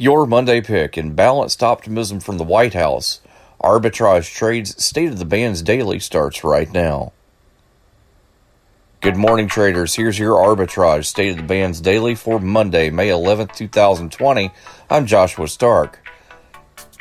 Your Monday pick in balanced optimism from the White House. Arbitrage Trades State of the Bands Daily starts right now. Good morning, traders. Here's your arbitrage state of the bands daily for Monday, May 11th, 2020. I'm Joshua Stark.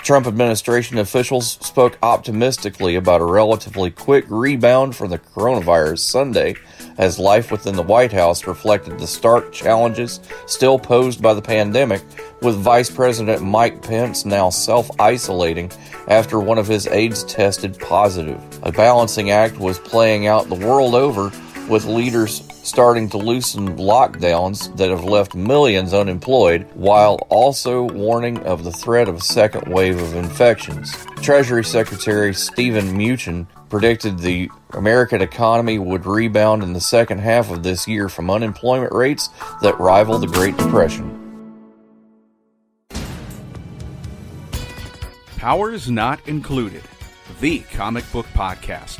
Trump administration officials spoke optimistically about a relatively quick rebound from the coronavirus Sunday as life within the White House reflected the stark challenges still posed by the pandemic, with Vice President Mike Pence now self isolating after one of his aides tested positive. A balancing act was playing out the world over with leaders starting to loosen lockdowns that have left millions unemployed, while also warning of the threat of a second wave of infections. Treasury Secretary Stephen Mnuchin predicted the American economy would rebound in the second half of this year from unemployment rates that rival the Great Depression. Powers Not Included, the comic book podcast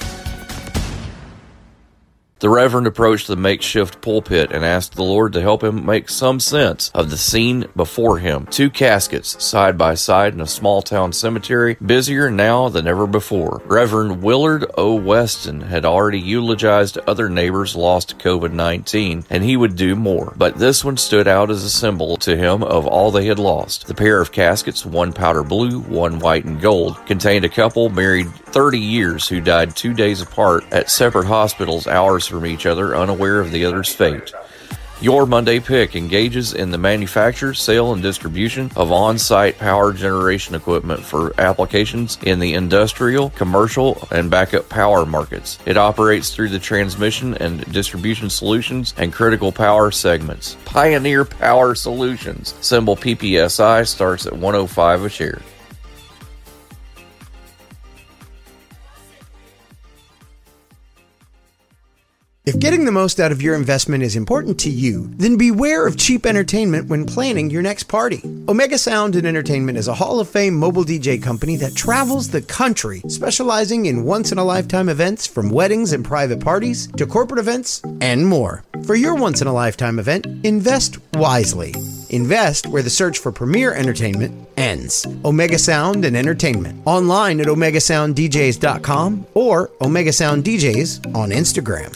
The Reverend approached the makeshift pulpit and asked the Lord to help him make some sense of the scene before him. Two caskets side by side in a small town cemetery, busier now than ever before. Reverend Willard O. Weston had already eulogized other neighbors lost to COVID 19, and he would do more. But this one stood out as a symbol to him of all they had lost. The pair of caskets, one powder blue, one white and gold, contained a couple married 30 years who died two days apart at separate hospitals hours from each other, unaware of the other's fate. Your Monday Pick engages in the manufacture, sale, and distribution of on site power generation equipment for applications in the industrial, commercial, and backup power markets. It operates through the transmission and distribution solutions and critical power segments. Pioneer Power Solutions, symbol PPSI, starts at 105 a share. If getting the most out of your investment is important to you, then beware of cheap entertainment when planning your next party. Omega Sound and Entertainment is a Hall of Fame mobile DJ company that travels the country, specializing in once in a lifetime events from weddings and private parties to corporate events and more. For your once in a lifetime event, invest wisely. Invest where the search for premier entertainment ends. Omega Sound and Entertainment. Online at OmegaSoundDJs.com or Omega Sound DJs on Instagram.